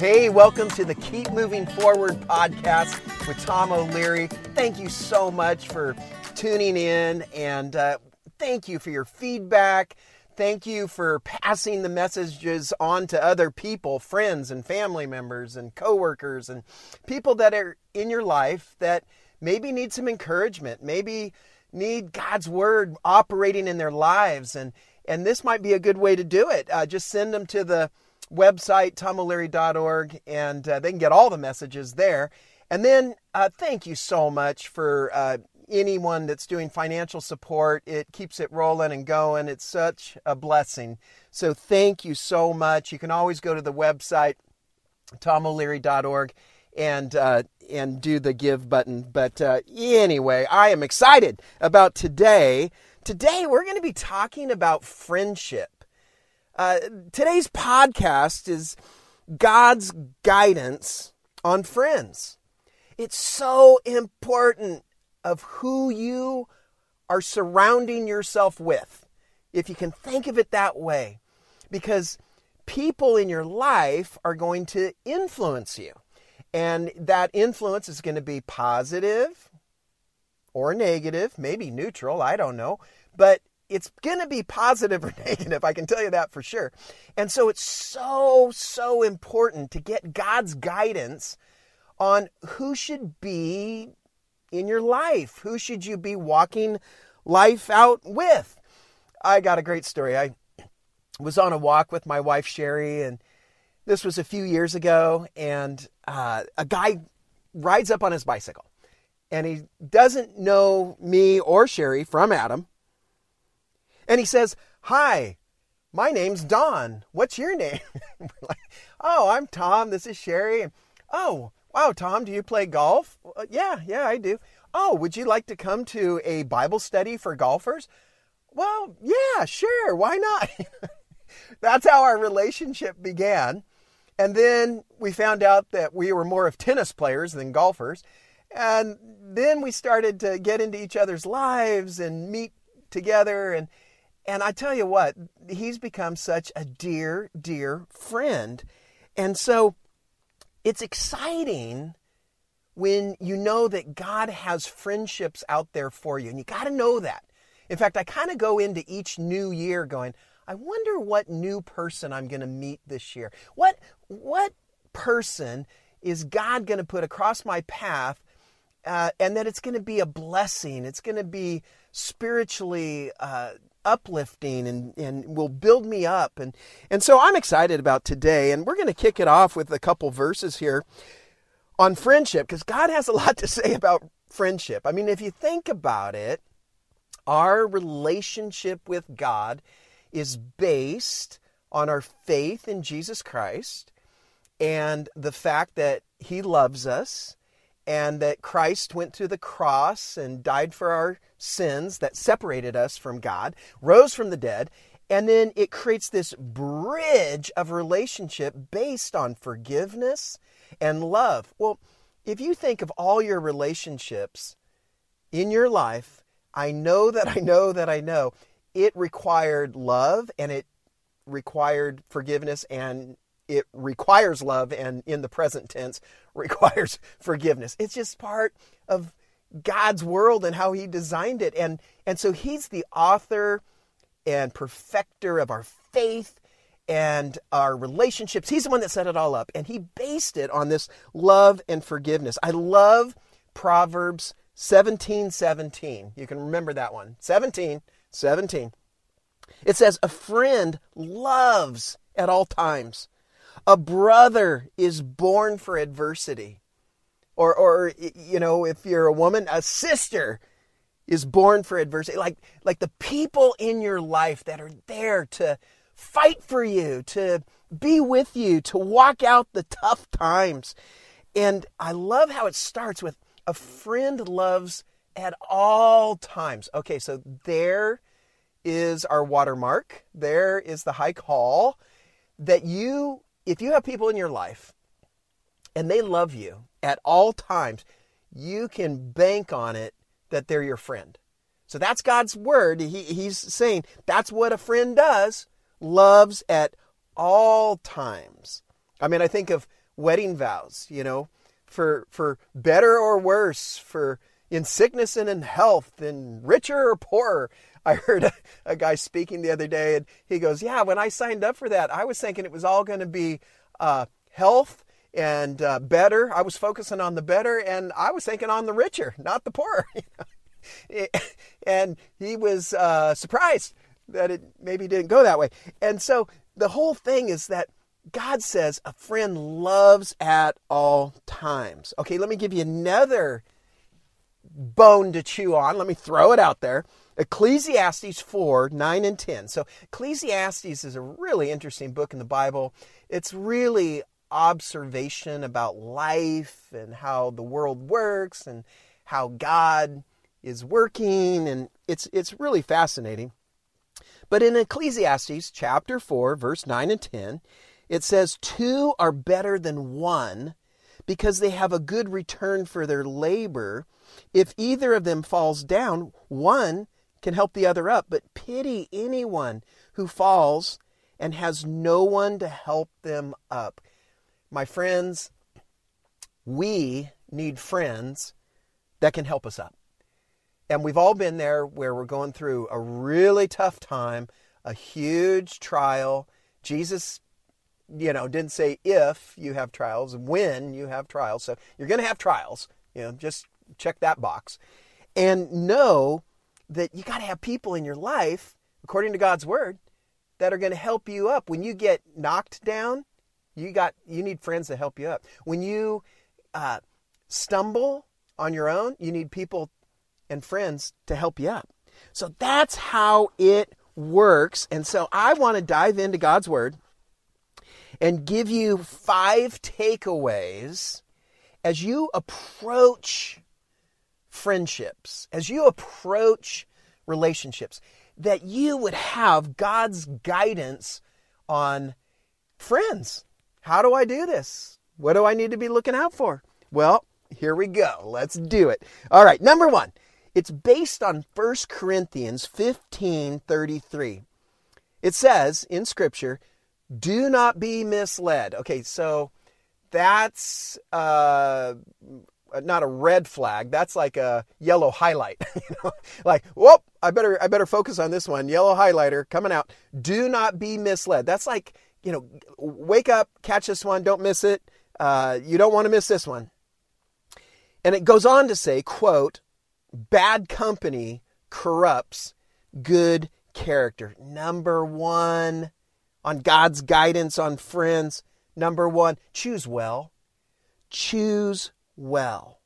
Hey, welcome to the Keep Moving Forward podcast with Thom O'Leary. Thank you so much for tuning in and uh, thank you for your feedback. Thank you for passing the messages on to other people, friends and family members and coworkers and people that are in your life that maybe need some encouragement, maybe need God's word operating in their lives and and this might be a good way to do it. Uh, just send them to the website, thomoleary.org, and uh, they can get all the messages there. And then uh, thank you so much for uh, anyone that's doing financial support. It keeps it rolling and going. It's such a blessing. So thank you so much. You can always go to the website, thomoleary.org, and uh, and do the give button. But uh, anyway, I am excited about today. Today we're going to be talking about friendship. Uh, today's podcast is God's guidance on friends. It's so important of who you are surrounding yourself with, if you can think of it that way, because people in your life are going to influence you. And that influence is going to be positive or negative, maybe neutral, I don't know. But it's going to be positive or negative, I can tell you that for sure. And so it's so, so important to get God's guidance on who should be in your life. Who should you be walking life out with? I got a great story. I was on a walk with my wife, Sherry, and this was a few years ago, and uh, a guy rides up on his bicycle. And he doesn't know me or Sherry from Adam and he says, Hi, my name's Don. What's your name? like, oh, I'm Tom. This is Sherry. Oh, wow, Tom, do you play golf? Uh, yeah, yeah, I do. Oh, would you like to come to a Bible study for golfers? Well, yeah, sure. Why not? That's how our relationship began. And then we found out that we were more of tennis players than golfers. And then we started to get into each other's lives and meet together. And and I tell you what, he's become such a dear, dear friend. And so it's exciting when you know that God has friendships out there for you. And you got to know that. In fact, I kind of go into each new year going, I wonder what new person I'm going to meet this year. What, what person is God going to put across my path uh, and that it's going to be a blessing? It's going to be spiritually uh, uplifting and, and will build me up. And, and so I'm excited about today. And we're going to kick it off with a couple verses here on friendship because God has a lot to say about friendship. I mean, if you think about it, our relationship with God is based on our faith in Jesus Christ and the fact that He loves us and that Christ went to the cross and died for our sins that separated us from God, rose from the dead, and then it creates this bridge of relationship based on forgiveness and love. Well, if you think of all your relationships in your life, I know that I know that I know it required love and it required forgiveness and it requires love and in the present tense requires forgiveness. It's just part of God's world and how he designed it. And and so he's the author and perfecter of our faith and our relationships. He's the one that set it all up and he based it on this love and forgiveness. I love Proverbs 17 17. You can remember that one. 17 17. It says, A friend loves at all times a brother is born for adversity. Or, or you know, if you're a woman, a sister is born for adversity. Like, like the people in your life that are there to fight for you, to be with you, to walk out the tough times. And I love how it starts with a friend loves at all times. Okay, so there is our watermark. There is the high call that you if you have people in your life and they love you at all times, you can bank on it that they're your friend. So that's God's word. He, he's saying that's what a friend does loves at all times. I mean, I think of wedding vows, you know, for for better or worse, for in sickness and in health, in richer or poorer. I heard a, a guy speaking the other day, and he goes, "Yeah, when I signed up for that, I was thinking it was all going to be uh, health and uh, better. I was focusing on the better, and I was thinking on the richer, not the poorer." and he was uh, surprised that it maybe didn't go that way. And so the whole thing is that God says a friend loves at all times. Okay, let me give you another bone to chew on. Let me throw it out there. Ecclesiastes 4 9 and 10. So, Ecclesiastes is a really interesting book in the Bible. It's really observation about life and how the world works and how God is working and it's it's really fascinating. But in Ecclesiastes chapter 4 verse 9 and 10, it says two are better than one because they have a good return for their labor. If either of them falls down, one can help the other up, but pity anyone who falls and has no one to help them up. My friends, we need friends that can help us up. And we've all been there where we're going through a really tough time, a huge trial. Jesus, you know, didn't say if you have trials, when you have trials. So you're going to have trials. You know, just check that box. And know that you got to have people in your life, according to God's word, that are going to help you up. When you get knocked down, you got you need friends to help you up. When you uh, stumble on your own, you need people and friends to help you up. So that's how it works. And so I want to dive into God's Word and give you five takeaways as you approach friendships, as you approach relationships, that you would have God's guidance on friends. How do I do this? What do I need to be looking out for? Well, here we go. Let's do it. All right, number one, it's based on 1 Corinthians 15:33. It says in scripture, "Do not be misled." Okay, so that's uh, not a red flag. That's like a yellow highlight. you know, like whoop! I better I better focus on this one. Yellow highlighter coming out. Do not be misled. That's like you know, wake up, catch this one, don't miss it. Uh, you don't want to miss this one. And it goes on to say, quote, bad company corrupts good character. Number one, on God's guidance on friends, number one, choose well. Choose well.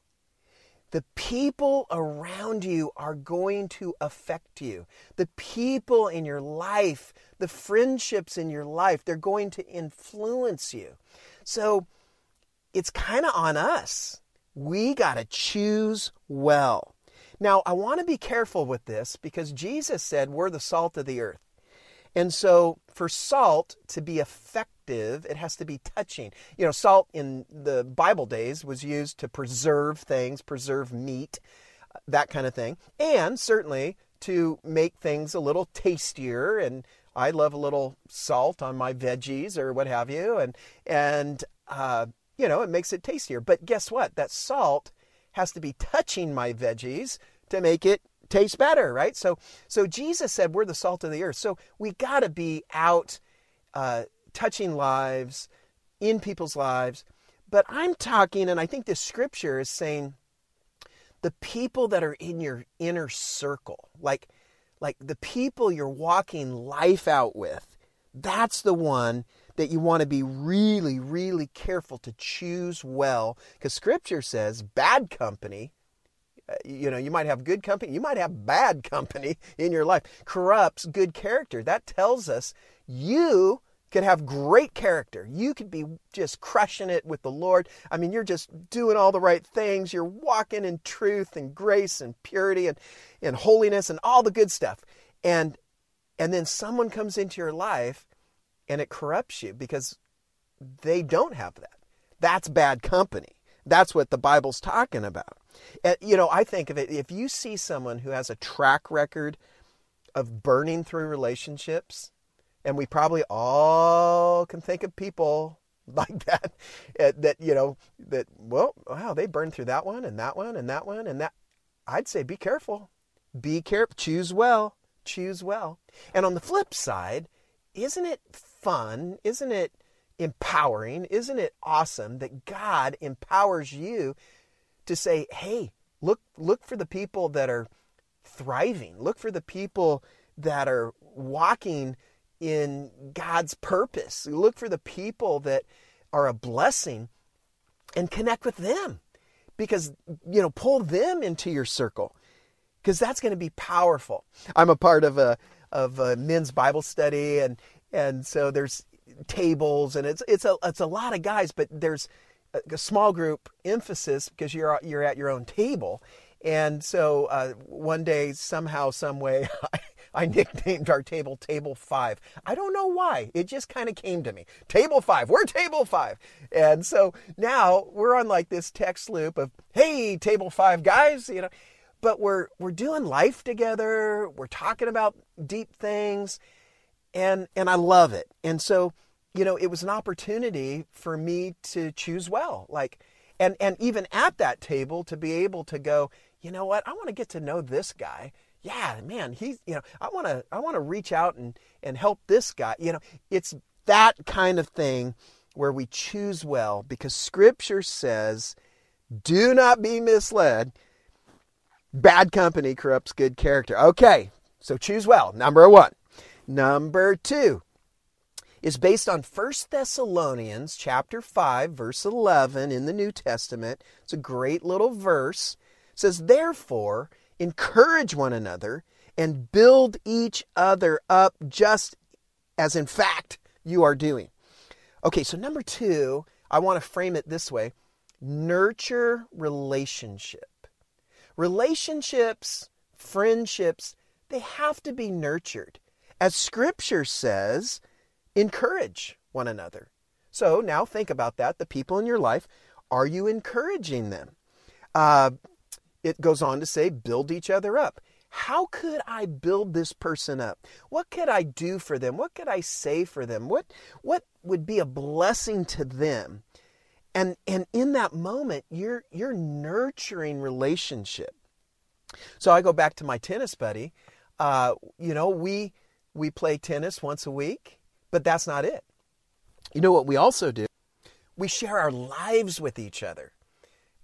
The people around you are going to affect you. The people in your life, the friendships in your life, they're going to influence you. So it's kind of on us. We got to choose well. Now, I want to be careful with this because Jesus said we're the salt of the earth. And so, for salt to be effective, it has to be touching. You know, salt in the Bible days was used to preserve things, preserve meat, that kind of thing, and certainly to make things a little tastier. And I love a little salt on my veggies or what have you, and and uh, you know, it makes it tastier. But guess what? That salt has to be touching my veggies to make it taste better, right? So, so Jesus said we're the salt of the earth. So we got to be out uh, touching lives, in people's lives. But I'm talking, and I think this scripture is saying the people that are in your inner circle, like, like the people you're walking life out with, that's the one that you want to be really, really careful to choose well. Because scripture says bad company, uh, you know, you might have good company, you might have bad company in your life, corrupts good character. That tells us you could have great character. You could be just crushing it with the Lord. I mean, you're just doing all the right things. You're walking in truth and grace and purity and, and holiness and all the good stuff. And and then someone comes into your life and it corrupts you because they don't have that. That's bad company. That's what the Bible's talking about. And, you know, I think of it if you see someone who has a track record of burning through relationships, and we probably all can think of people like that. Uh, that you know that well, wow, they burned through that one and that one and that one and that. I'd say be careful. Be careful. Choose well. Choose well. And on the flip side, isn't it fun? Isn't it empowering? Isn't it awesome that God empowers you to say, "Hey, look look for the people that are thriving. Look for the people that are walking in God's purpose. Look for the people that are a blessing and connect with them because you know pull them into your circle because that's going to be powerful. I'm a part of a of a men's Bible study and and so there's tables and it's it's a it's a lot of guys but there's a, a small group emphasis because you're you're at your own table and so uh, one day somehow some way I, nicknamed our table Table Five. I don't know why. It just kind of came to me. Table Five. We're Table Five. And so now we're on like this text loop of, hey, Table Five guys, you know. But we're we're doing life together. We're talking about deep things, and and I love it. And so, you know, it was an opportunity for me to choose well. Like, and and even at that table to be able to go, you know what? I want to get to know this guy yeah, man, he's, you know, I want to, I want to reach out and, and help this guy. You know, it's that kind of thing where we choose well because scripture says, do not be misled. Bad company corrupts good character. Okay, so choose well. Number one. Number two is based on 1 Thessalonians chapter 5 verse 11 in the New Testament. It's a great little verse. It says, "Therefore, encourage one another, and build each other up just as in fact you are doing. Okay, so number two, I want to frame it this way nurture relationship. Relationships, friendships, they have to be nurtured. As scripture says, encourage one another. So now think about that. The people in your life, are you encouraging them? Uh, it goes on to say, build each other up. How could I build this person up? What could I do for them? What could I say for them? What, what would be a blessing to them? And, and in that moment, you're, you're nurturing relationship. So I go back to my tennis buddy. Uh, you know, we, we play tennis once a week, but that's not it. You know what we also do? We share our lives with each other.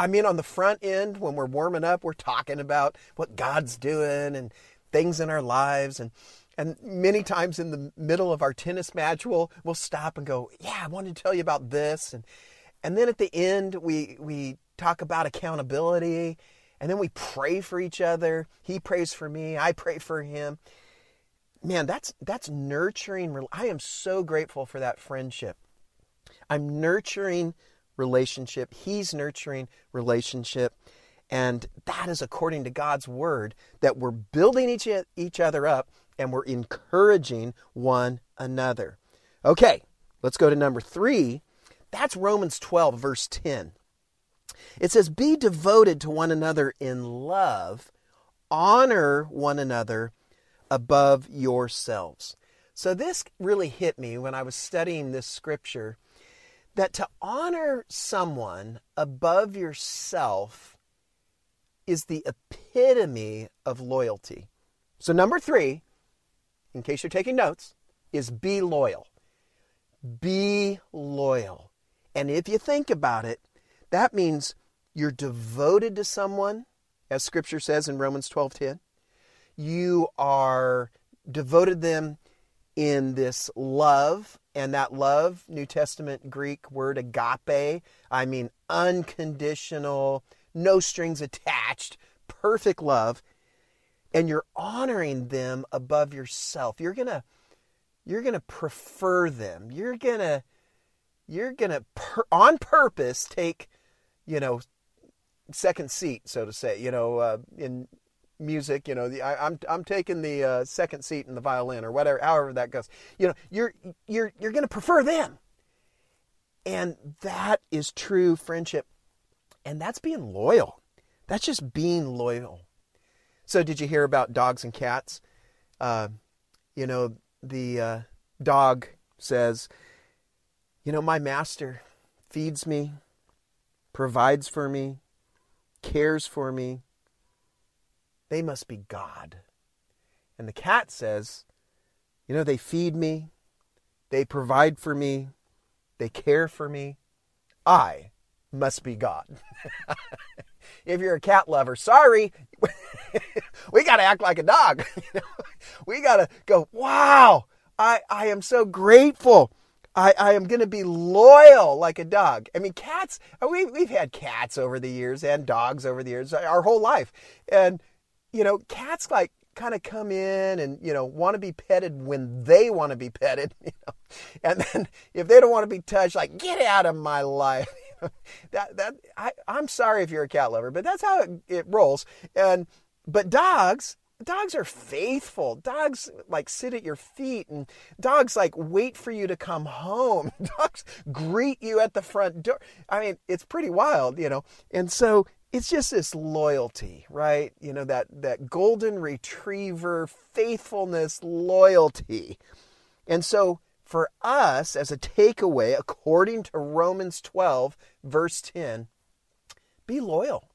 I mean, on the front end, when we're warming up, we're talking about what God's doing and things in our lives. And, and many times in the middle of our tennis match, we'll, we'll stop and go, Yeah, I wanted to tell you about this. And, and then at the end, we, we talk about accountability. And then we pray for each other. He prays for me. I pray for him. Man, that's that's nurturing. I am so grateful for that friendship. I'm nurturing relationship. He's nurturing relationship. And that is according to God's word that we're building each, each other up and we're encouraging one another. Okay, let's go to number three. That's Romans 12, verse 10. It says, Be devoted to one another in love, honor one another above yourselves. So, this really hit me when I was studying this scripture that to honor someone above yourself is the epitome of loyalty. So, number three, in case you're taking notes, is be loyal. Be loyal. And if you think about it, that means you're devoted to someone, as scripture says in Romans 12:10. You are devoted them in this love and that love, New Testament Greek word agape, I mean unconditional, no strings attached, perfect love. And you're honoring them above yourself. You're going to you're going to prefer them. You're going to you're going to per, on purpose take, you know, second seat, so to say. You know, uh, in music. You know, the, I, am I'm, I'm taking the uh, second seat in the violin or whatever, however that goes. You know, you're you're you're going to prefer them, and that is true friendship, and that's being loyal. That's just being loyal. So, did you hear about dogs and cats? Uh, you know, the uh, dog says, You know, my master feeds me, provides for me, cares for me. They must be God. And the cat says, You know, they feed me, they provide for me, they care for me. I must be God. if you're a cat lover, sorry. we got to act like a dog. we got to go, wow, I, I am so grateful. I, I am going to be loyal like a dog. I mean, cats, we, we've had cats over the years and dogs over the years, our whole life. And, you know, cats like kind of come in and, you know, want to be petted when they want to be petted. You know? And then if they don't want to be touched, like, get out of my life. that that I, I'm sorry if you're a cat lover, but that's how it, it rolls. And but dogs, dogs are faithful. Dogs like sit at your feet and dogs like wait for you to come home. Dogs greet you at the front door. I mean, it's pretty wild, you know. And so it's just this loyalty, right? You know, that that golden retriever faithfulness, loyalty. And so for us as a takeaway, according to Romans 12, verse 10, be loyal.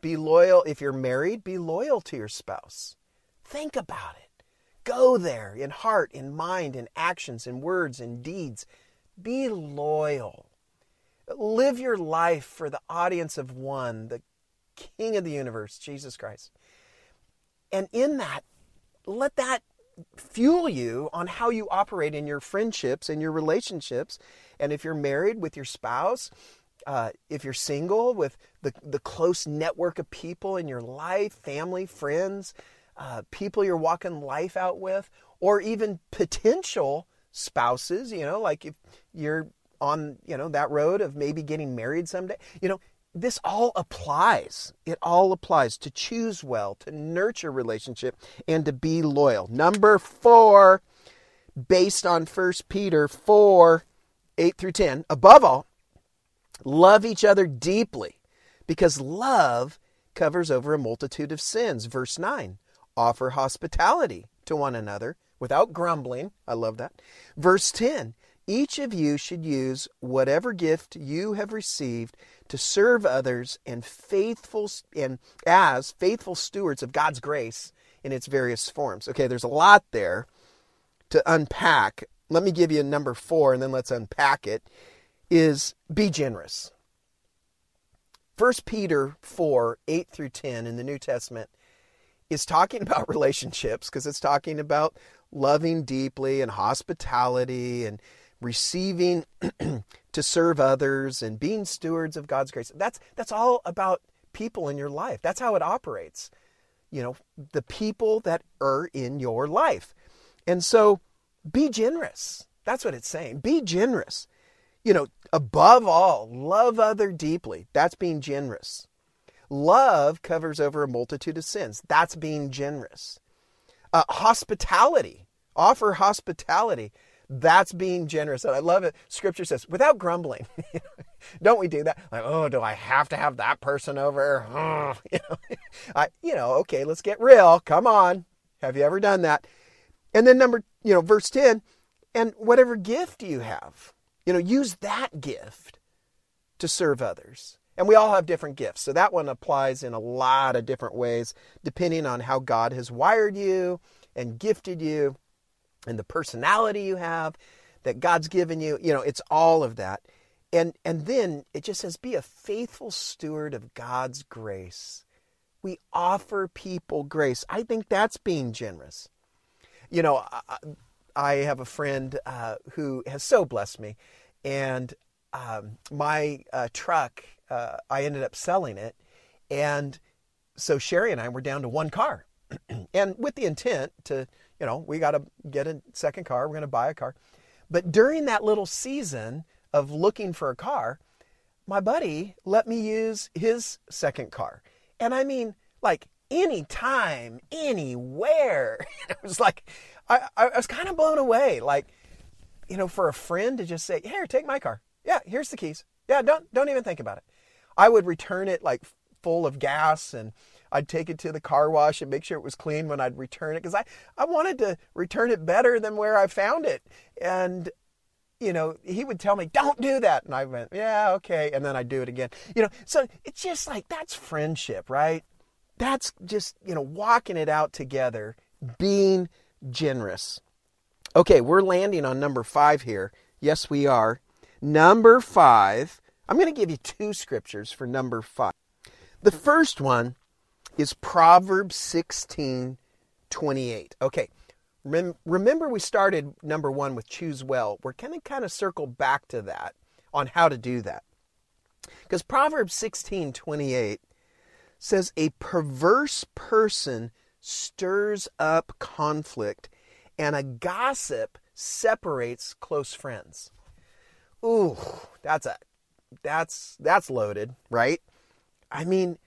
Be loyal. If you're married, be loyal to your spouse. Think about it. Go there in heart, in mind, in actions, in words, in deeds. Be loyal. Live your life for the audience of one, the King of the universe, Jesus Christ. And in that, let that fuel you on how you operate in your friendships and your relationships. And if you're married with your spouse, uh, if you're single with the, the close network of people in your life, family, friends, uh, people you're walking life out with, or even potential spouses, you know, like if you're on, you know, that road of maybe getting married someday, you know, this all applies. It all applies to choose well, to nurture relationship, and to be loyal. Number four, based on 1 Peter 4 8 through 10, above all, love each other deeply because love covers over a multitude of sins. Verse 9, offer hospitality to one another without grumbling. I love that. Verse 10, each of you should use whatever gift you have received to serve others and faithful and as faithful stewards of God's grace in its various forms. Okay, there's a lot there to unpack. Let me give you number 4 and then let's unpack it is be generous. 1 Peter 4, 8 through 10 in the New Testament is talking about relationships because it's talking about loving deeply and hospitality and receiving to serve others and being stewards of God's grace. That's that's all about people in your life. That's how it operates. You know, the people that are in your life. And so be generous. That's what it's saying. Be generous. You know, above all, love other deeply. That's being generous. Love covers over a multitude of sins. That's being generous. Uh, hospitality. Offer hospitality. That's being generous. And I love it. Scripture says, without grumbling. Don't we do that? Like, oh, do I have to have that person over? You, know, I, you know, okay, let's get real. Come on. Have you ever done that? And then number, you know, verse 10, and whatever gift you have, you know, use that gift to serve others. And we all have different gifts. So that one applies in a lot of different ways, depending on how God has wired you and gifted you and the personality you have that God's given you. You know, it's all of that. And and then it just says be a faithful steward of God's grace. We offer people grace. I think that's being generous. You know, I, I have a friend uh, who has so blessed me, and um, my uh, truck, uh, I ended up selling it, and so Sherry and I were down to one car, and with the intent to you know, we got to get a second car. We're going to buy a car. But during that little season of looking for a car, my buddy let me use his second car. And I mean, like anytime, anywhere. it was like, I, I was kind of blown away. Like, you know, for a friend to just say, here, take my car. Yeah, here's the keys. Yeah, don't, don't even think about it. I would return it like full of gas and I'd take it to the car wash and make sure it was clean when I'd return it because I, I wanted to return it better than where I found it. And you know, he would tell me, don't do that. And I went, yeah, okay. And then I'd do it again. You know, so it's just like that's friendship, right? That's just, you know, walking it out together, being generous. Okay, we're landing on number five here. Yes, we are. Number five, I'm going to give you two scriptures for number five. The first one is Proverbs 16 28. Okay, Rem- remember we started number one with choose well. We're going to kind of circle back to that on how to do that. Because Proverbs 16 28 says, A perverse person stirs up conflict, and a gossip separates close friends. Ooh, that's a that's that's loaded, right? I mean,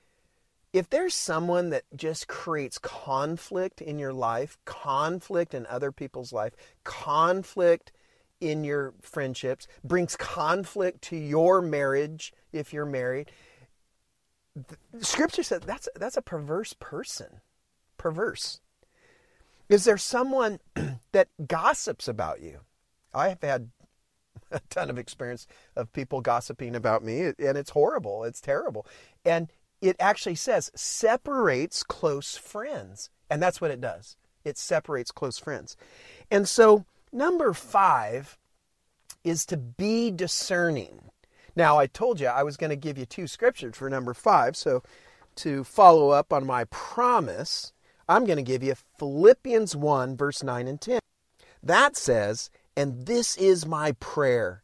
if there's someone that just creates conflict in your life, conflict in other people's life, conflict in your friendships, brings conflict to your marriage if you're married, scripture says that's that's a perverse person. Perverse. Is there someone that gossips about you? I have had a ton of experience of people gossiping about me and it's horrible. It's terrible. And it actually says separates close friends. And that's what it does. It separates close friends. And so, number five is to be discerning. Now, I told you I was going to give you two scriptures for number five. So, to follow up on my promise, I'm going to give you Philippians 1, verse 9 and 10. That says, And this is my prayer,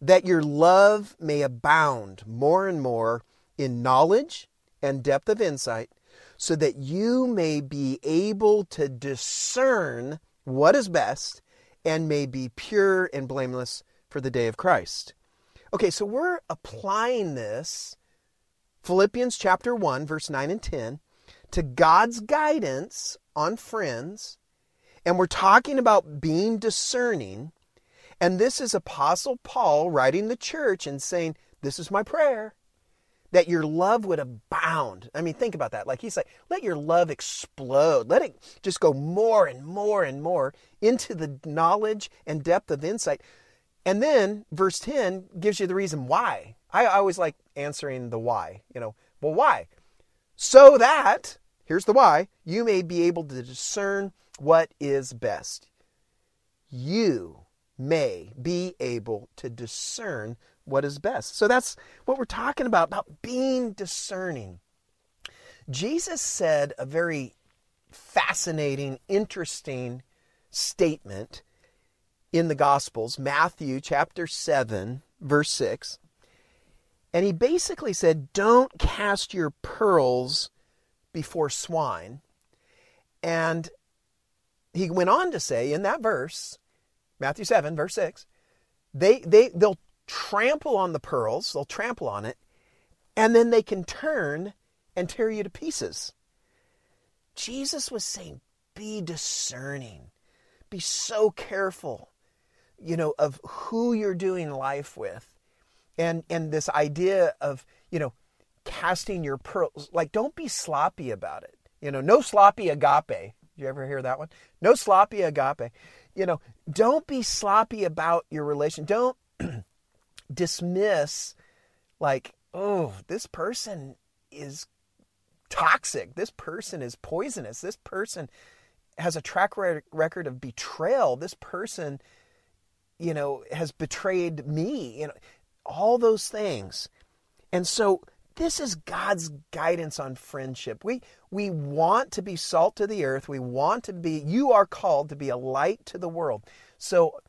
that your love may abound more and more in knowledge and depth of insight, so that you may be able to discern what is best and may be pure and blameless for the day of Christ. Okay, so we're applying this, Philippians chapter 1, verse 9 and 10, to God's guidance on friends, and we're talking about being discerning. And this is Apostle Paul writing the church and saying, This is my prayer that your love would abound. I mean, think about that. Like he's like, let your love explode. Let it just go more and more and more into the knowledge and depth of insight. And then verse 10 gives you the reason why. I always like answering the why. You know, well, why? So that, here's the why, you may be able to discern what is best. You may be able to discern what is best. So that's what we're talking about, about being discerning. Jesus said a very fascinating, interesting statement in the Gospels, Matthew chapter 7, verse 6. And he basically said, Don't cast your pearls before swine. And he went on to say in that verse, Matthew 7, verse 6, they, they, they'll trample on the pearls, they'll trample on it, and then they can turn and tear you to pieces. Jesus was saying, be discerning, be so careful, you know, of who you're doing life with. And, and this idea of, you know, casting your pearls, like don't be sloppy about it. You know, no sloppy agape. Did you ever hear that one? No sloppy agape. You know, don't be sloppy about your relation. Don't dismiss like, oh, this person is toxic. This person is poisonous. This person has a track record of betrayal. This person, you know, has betrayed me. You know, all those things. And so this is God's guidance on friendship. We we want to be salt to the earth. We want to be you are called to be a light to the world. So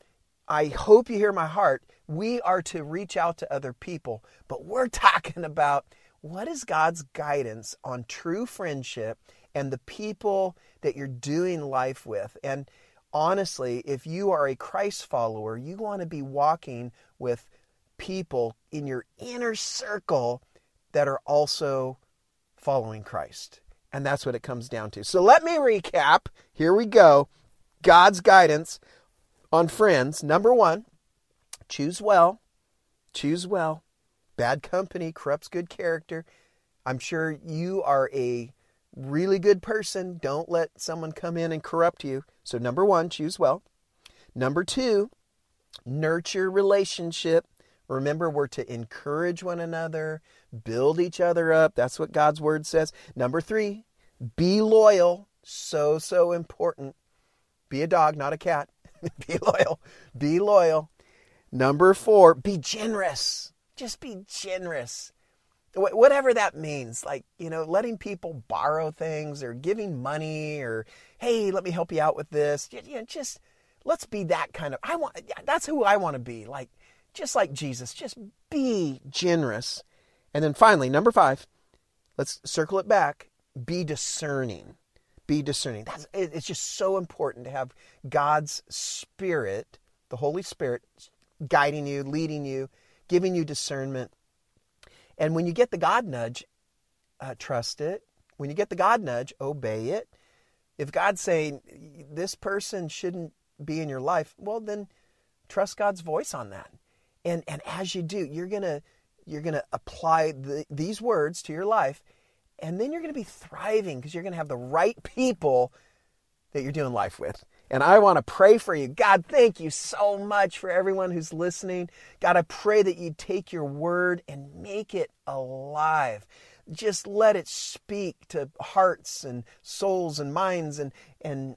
I hope you hear my heart. We are to reach out to other people, but we're talking about what is God's guidance on true friendship and the people that you're doing life with. And honestly, if you are a Christ follower, you want to be walking with people in your inner circle that are also following Christ. And that's what it comes down to. So let me recap. Here we go. God's guidance on friends. Number one, choose well. Choose well. Bad company corrupts good character. I'm sure you are a really good person. Don't let someone come in and corrupt you. So, number one, choose well. Number two, nurture relationship. Remember, we're to encourage one another, build each other up. That's what God's word says. Number three, be loyal. So, so important. Be a dog, not a cat. be loyal. Be loyal. Number four, be generous. Just be generous. Whatever that means, like, you know, letting people borrow things or giving money or, hey, let me help you out with this. Know, just let's be that kind of, I want, that's who I want to be. Like, just like Jesus, just be generous. And then finally, number five, let's circle it back be discerning. Be discerning. That's, it's just so important to have God's Spirit, the Holy Spirit, guiding you, leading you, giving you discernment. And when you get the God nudge, uh, trust it. When you get the God nudge, obey it. If God's saying this person shouldn't be in your life, well, then trust God's voice on that. And and as you do, you're gonna you're gonna apply the, these words to your life, and then you're gonna be thriving because you're gonna have the right people that you're doing life with. And I want to pray for you. God, thank you so much for everyone who's listening. God, I pray that you take your word and make it alive. Just let it speak to hearts and souls and minds and and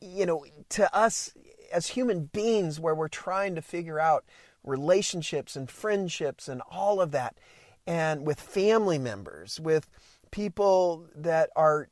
you know, to us as human beings where we're trying to figure out relationships and friendships and all of that, and with family members, with people that are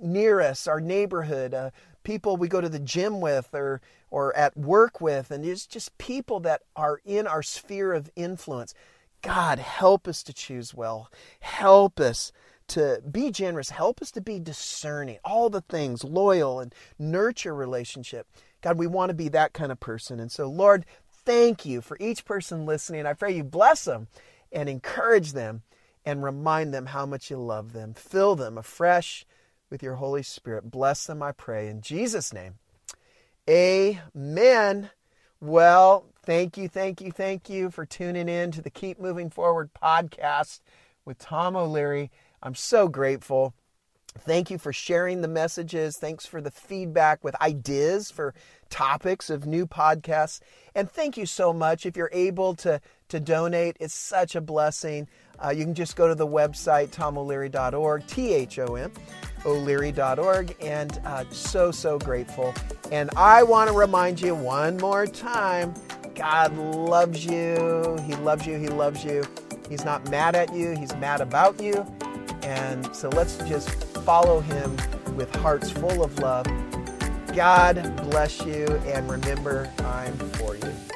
near us, our neighborhood, uh, people we go to the gym with or or at work with, and it's just people that are in our sphere of influence. God, help us to choose well. Help us to be generous. Help us to be discerning. All the things, loyal and nurture relationship. God, we want to be that kind of person. And so, Lord, thank you for each person listening. I pray you bless them and encourage them and remind them how much you love them. Fill them afresh with your Holy Spirit. Bless them, I pray, in Jesus' name. Amen. Well, thank you, thank you, thank you for tuning in to the Keep Moving Forward podcast with Thom O'Leary. I'm so grateful. Thank you for sharing the messages. Thanks for the feedback with ideas for topics of new podcasts. And thank you so much. If you're able to, to donate, it's such a blessing. Uh, you can just go to the website, thomoleary.org, T H O M, o'leary.org, and uh, so, so grateful. And I want to remind you one more time God loves you. He loves you. He loves you. He's not mad at you, He's mad about you. And so let's just follow him with hearts full of love. God bless you, and remember, I'm for you.